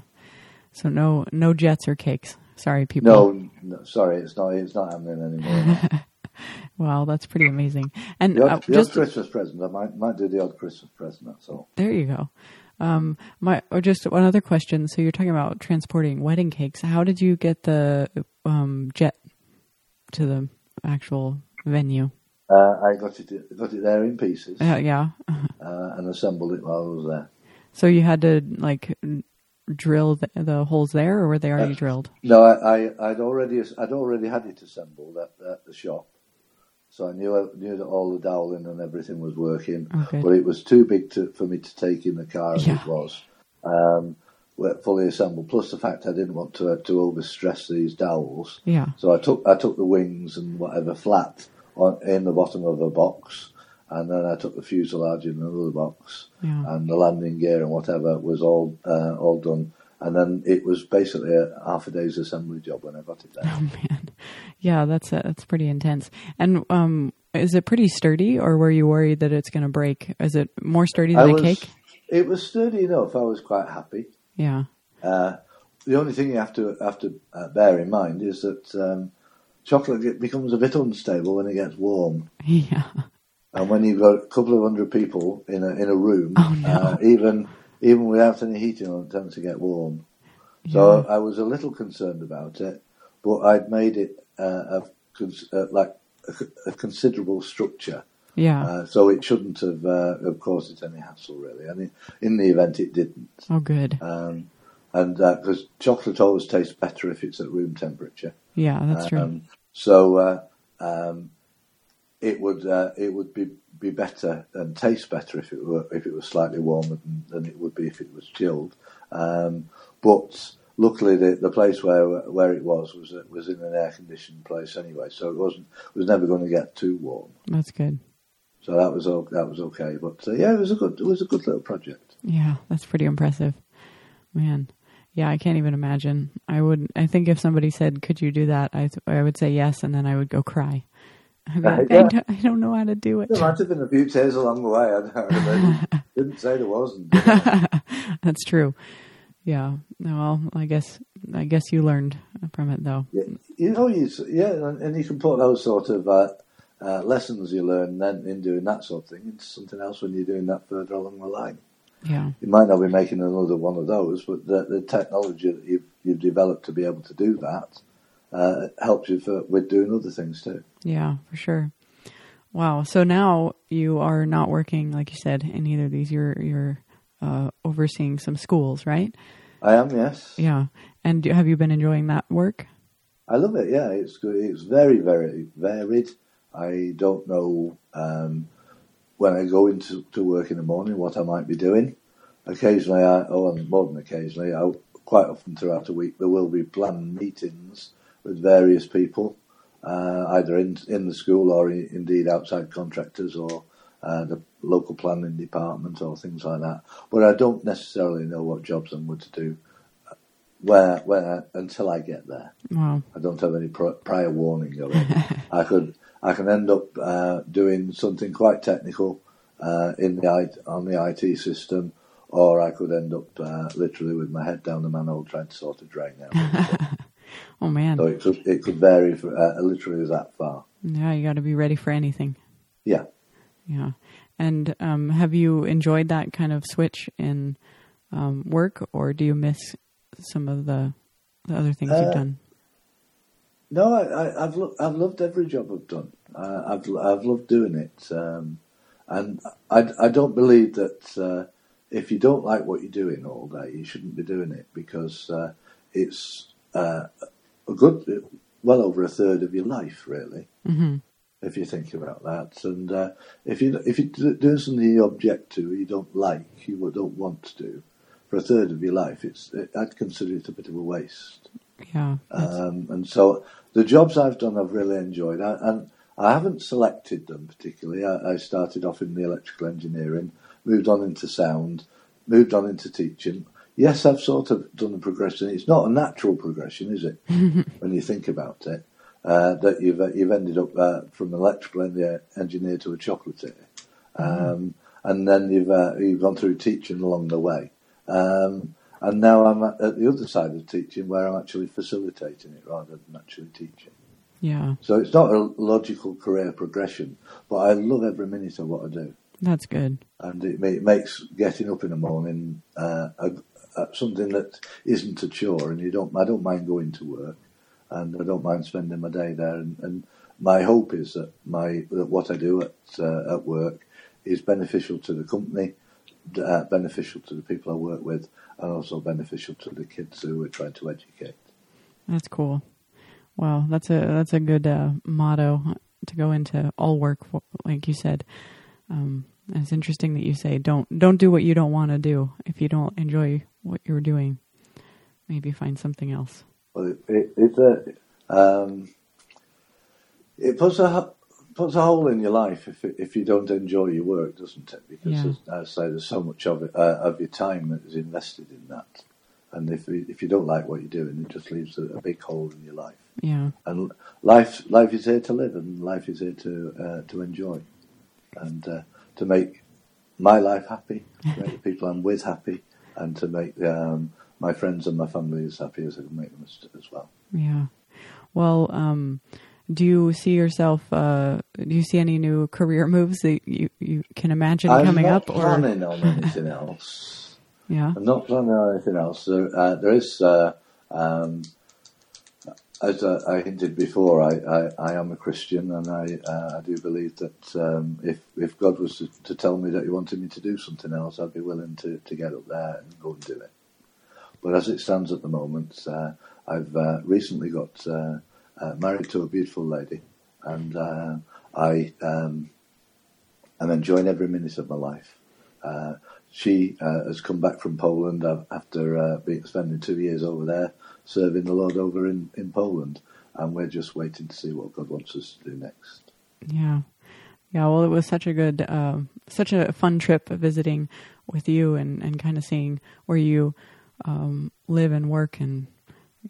So no no jets or cakes. Sorry, people. No, no, sorry, it's not. It's not happening anymore. [laughs] Wow, that's pretty amazing. And The uh, the just odd Christmas present. I might might do the odd Christmas present. That's all. there you go. Um, my or just one other question. So you're talking about transporting wedding cakes. How did you get the um, jet to the actual venue? Uh, I got it got it there in pieces Uh, yeah. [laughs] uh, and assembled it while I was there. So you had to like drill the, the holes there, or were they already Uh, drilled? No, I, I I'd already I'd already had it assembled at, at the shop, so I knew I knew that all the doweling and everything was working. Okay. But it was too big to, for me to take in the car as Yeah. it was. Um, fully assembled. Plus the fact I didn't want to to overstress these dowels, Yeah. so I took I took the wings and whatever flat on, in the bottom of a box, and then I took the fuselage in another box, Yeah. and the landing gear and whatever was all uh, all done. And then it was basically a half a day's assembly job when I got it [laughs] there. Oh man, yeah, that's uh that's pretty intense. And um, is it pretty sturdy, or were you worried that it's going to break? Is it more sturdy than a was, cake? It was sturdy enough. I was quite happy. Yeah. Uh, the only thing you have to have to uh, bear in mind is that um, chocolate becomes a bit unstable when it gets warm, Yeah. and when you've got a couple of hundred people in a in a room, Oh, no. uh, even even without any heating on, it tends to get warm. So I was a little concerned about it, but I'd made it uh, a, uh, like a, a considerable structure. Yeah. Uh, so it shouldn't have, uh, have caused it any hassle, really. And it, in the event, it didn't. oh, good. Um, and because chocolate always tastes better if it's at room temperature. Yeah, that's true. Um, so uh, um, it would uh, it would be, be better and taste better if it were if it was slightly warmer than, than it would be if it was chilled. Um, but luckily, the, the place where where it was was was in an air conditioned place anyway, so it wasn't it was never going to get too warm. That's good. So that was o- that was okay. But uh, yeah, it was a good it was a good little project. Yeah, that's pretty impressive, man. Yeah, I can't even imagine. I would. I think if somebody said, "Could you do that?" I th- I would say yes, and then I would go cry. I'd Uh, like, I, don't, I don't know how to do it. There might have been a few tears along the way. I, [laughs] didn't, say there wasn't. [laughs] That's true. Yeah. Well, I guess I guess you learned from it though. Yeah, you know, you, yeah, and, and you can put those sort of uh, uh, lessons you learn then in doing that sort of thing into something else when you're doing that further along the line. Yeah. You might not be making another one of those, but the, the technology that you've, you've developed to be able to do that uh, helps you for, with doing other things too. Yeah, for sure. Wow. So now you are not working, like you said, in either of these. You're you're uh, overseeing some schools, right? I am, yes. Yeah. And do, have you been enjoying that work? I love it. Yeah, it's good. It's very, very varied. I don't know um, when I go into to work in the morning what I might be doing. Occasionally, I, or more than occasionally, I, quite often throughout the week, there will be planned meetings with various people, uh, either in in the school or i- indeed outside contractors or uh, the local planning department or things like that. But I don't necessarily know what jobs I'm going to do uh, where where until I get there. Wow. I don't have any prior warning. [laughs] I could I can end up uh, doing something quite technical uh, in the on the IT system, or I could end up uh, literally with my head down the manhole trying to sort a drain out. [laughs] Oh man. so it could it could vary for, uh, literally that far. Yeah, you got to be ready for anything. Yeah. Yeah. And um, have you enjoyed that kind of switch in um, work, or do you miss some of the the other things Uh, you've done? No, I, I've lo- I've loved every job I've done. Uh, I've I've loved doing it, um, and I, I don't believe that uh, if you don't like what you're doing all day, you shouldn't be doing it because uh, it's uh, a good well over a third of your life, really. hmm If you think about that, and uh, if you if you're doing something you object to, you don't like, you don't want to do, for a third of your life, it's I'd consider it a bit of a waste. Yeah. Um, and so the jobs I've done, I've really enjoyed. I, and I haven't selected them particularly. I, I started off in the electrical engineering, moved on into sound, moved on into teaching. Yes, I've sort of done a progression. It's not a natural progression, is it? [laughs] when you think about it, uh, that you've uh, you've ended up uh, from electrical engineer, to a chocolatier, um, and then you've uh, you've gone through teaching along the way. Um, and now I'm at, at the other side of teaching where I'm actually facilitating it rather than actually teaching. yeah. So it's not a logical career progression, but I love every minute of what I do. That's good. And it, it makes getting up in the morning uh, a, a, something that isn't a chore, and you don't. I don't mind going to work, and I don't mind spending my day there. And, and my hope is that my that what I do at uh, at work is beneficial to the company, uh, beneficial to the people I work with, and also beneficial to the kids who we're trying to educate. That's cool. Wow, that's a that's a good uh, motto to go into all work, for, like you said. Um, it's interesting that you say don't don't do what you don't want to do. If you don't enjoy what you're doing, maybe find something else. Well, it, it, it's a um, it puts a puts a hole in your life if it, if you don't enjoy your work, doesn't it? Because Yeah. as I say, there's so much of it uh, of your time that is invested in that, and if you- if you don't like what you're doing, it just leaves a, a big hole in your life. Yeah, And life life is here to live, and life is here to uh, to enjoy, and uh, to make my life happy, to make the people I'm with happy, and to make um, my friends and my family as happy as I can make them as, as well. yeah. Well, um, do you see yourself? Uh, do you see any new career moves that you you can imagine I'm coming up? Or planning on [laughs] anything else. yeah, I'm not planning on anything else. There, uh, there is, uh, um, as uh, I hinted before, I, I, I am a Christian, and I, uh, I do believe that um, if if God was to, to tell me that He wanted me to do something else, I'd be willing to, to get up there and go and do it. But as it stands at the moment, uh, I've uh, recently got uh, married to a beautiful lady, and uh, I um, am enjoying every minute of my life. Uh, she uh, has come back from Poland after uh, being, spending two years over there, serving the Lord over in, in Poland, and we're just waiting to see what God wants us to do next. yeah, yeah. Well, it was such a good, um, such a fun trip visiting with you and and kind of seeing where you um, live and work and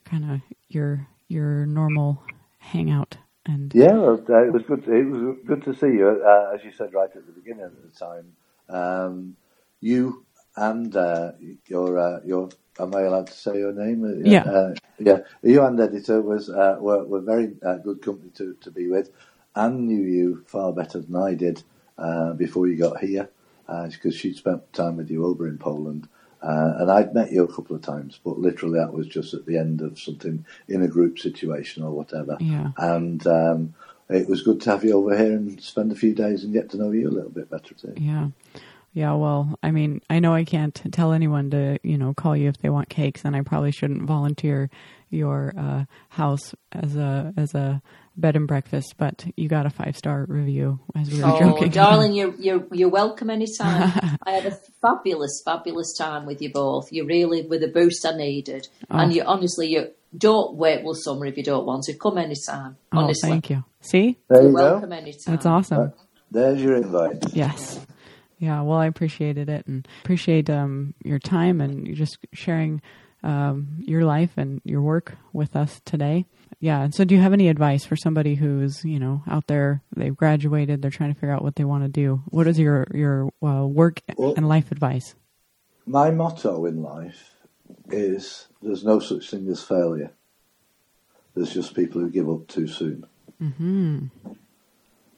kind of your your normal hangout and Yeah, uh, it was good. it was good to see you, uh, as you said right at the beginning of the time. Um, you and uh, your uh, your am I allowed to say your name? Uh, Yeah. uh, yeah. You and editor was uh, were, were very uh, good company to, to be with. Anne knew you far better than I did uh, before you got here, because she'd spent time with you over in Poland. Uh, and I'd met you a couple of times, but literally that was just at the end of something in a group situation or whatever yeah, and um, it was good to have you over here and spend a few days and get to know you a little bit better too. yeah. Yeah, well, I mean, I know I can't tell anyone to, you know, call you if they want cakes, and I probably shouldn't volunteer your uh, house as a as a bed and breakfast. But you got a five star review as we were Oh, joking. darling, you're you're you're welcome anytime. [laughs] I had a fabulous, fabulous time with you both. You really were the boost I needed, Oh. and you honestly, you don't wait till summer if you don't want to. Come anytime. oh, thank you. See, There you're you welcome go. anytime. that's awesome. There's your invite. Yes. Yeah, well, I appreciated it and appreciate um, your time and just sharing um, your life and your work with us today. Yeah, and so do you have any advice for somebody who's, you know, out there, they've graduated, they're trying to figure out what they want to do? What is your, your uh, work Well- and life advice? My motto in life is there's no such thing as failure. There's just people who give up too soon. hmm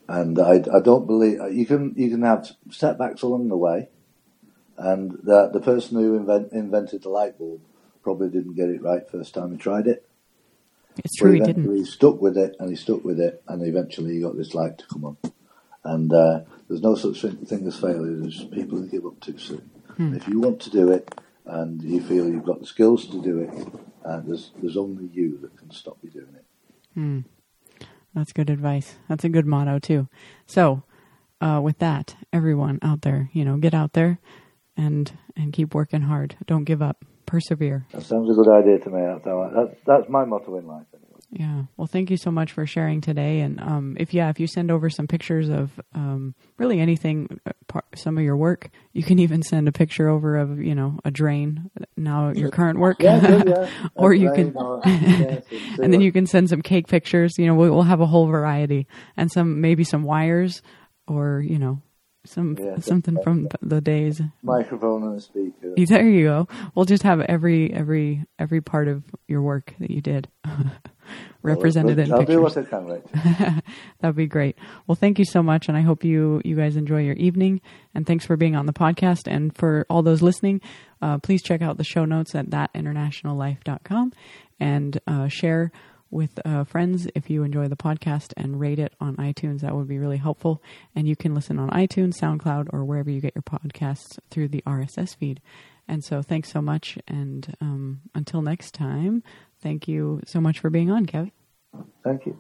And I, I don't believe you can you can have setbacks along the way, and the the person who invent, invented the light bulb probably didn't get it right first time he tried it. It's true, he didn't. he stuck with it, and he stuck with it, and eventually he got this light to come on. And uh, there's no such thing, as failure. There's people who give up too soon. Hmm. If you want to do it, and you feel you've got the skills to do it, uh, there's there's only you that can stop you doing it. Hmm. That's good advice. That's a good motto too. So, uh, with that, everyone out there, you know, get out there and and keep working hard. Don't give up. Persevere. That sounds a good idea to me. That's that's my motto in life. Anyway. Yeah. Well, thank you so much for sharing today. And um, if yeah, if you send over some pictures of um, really anything, uh, some of your work, you can even send a picture over of you know a drain. Now your current work. Yeah, yeah, yeah. [laughs] Or you can- [laughs] yes, and then you can send some cake pictures. You know, we'll, we'll have a whole variety, and some maybe some wires, or you know, some something from the days. microphone and speaker. [laughs] There you go. We'll just have every every every part of your work that you did represented in I'll pictures. do what I can, Rachel. That'd be great. Well, thank you so much, and I hope you you guys enjoy your evening. And thanks for being on the podcast. And for all those listening, uh, please check out the show notes at thatinternationallife.com and uh, share with uh, friends if you enjoy the podcast and rate it on iTunes. That would be really helpful. And you can listen on iTunes, SoundCloud, or wherever you get your podcasts through the RSS feed. And so, thanks so much. And um, until next time, Thank you so much for being on, Kevin. Thank you.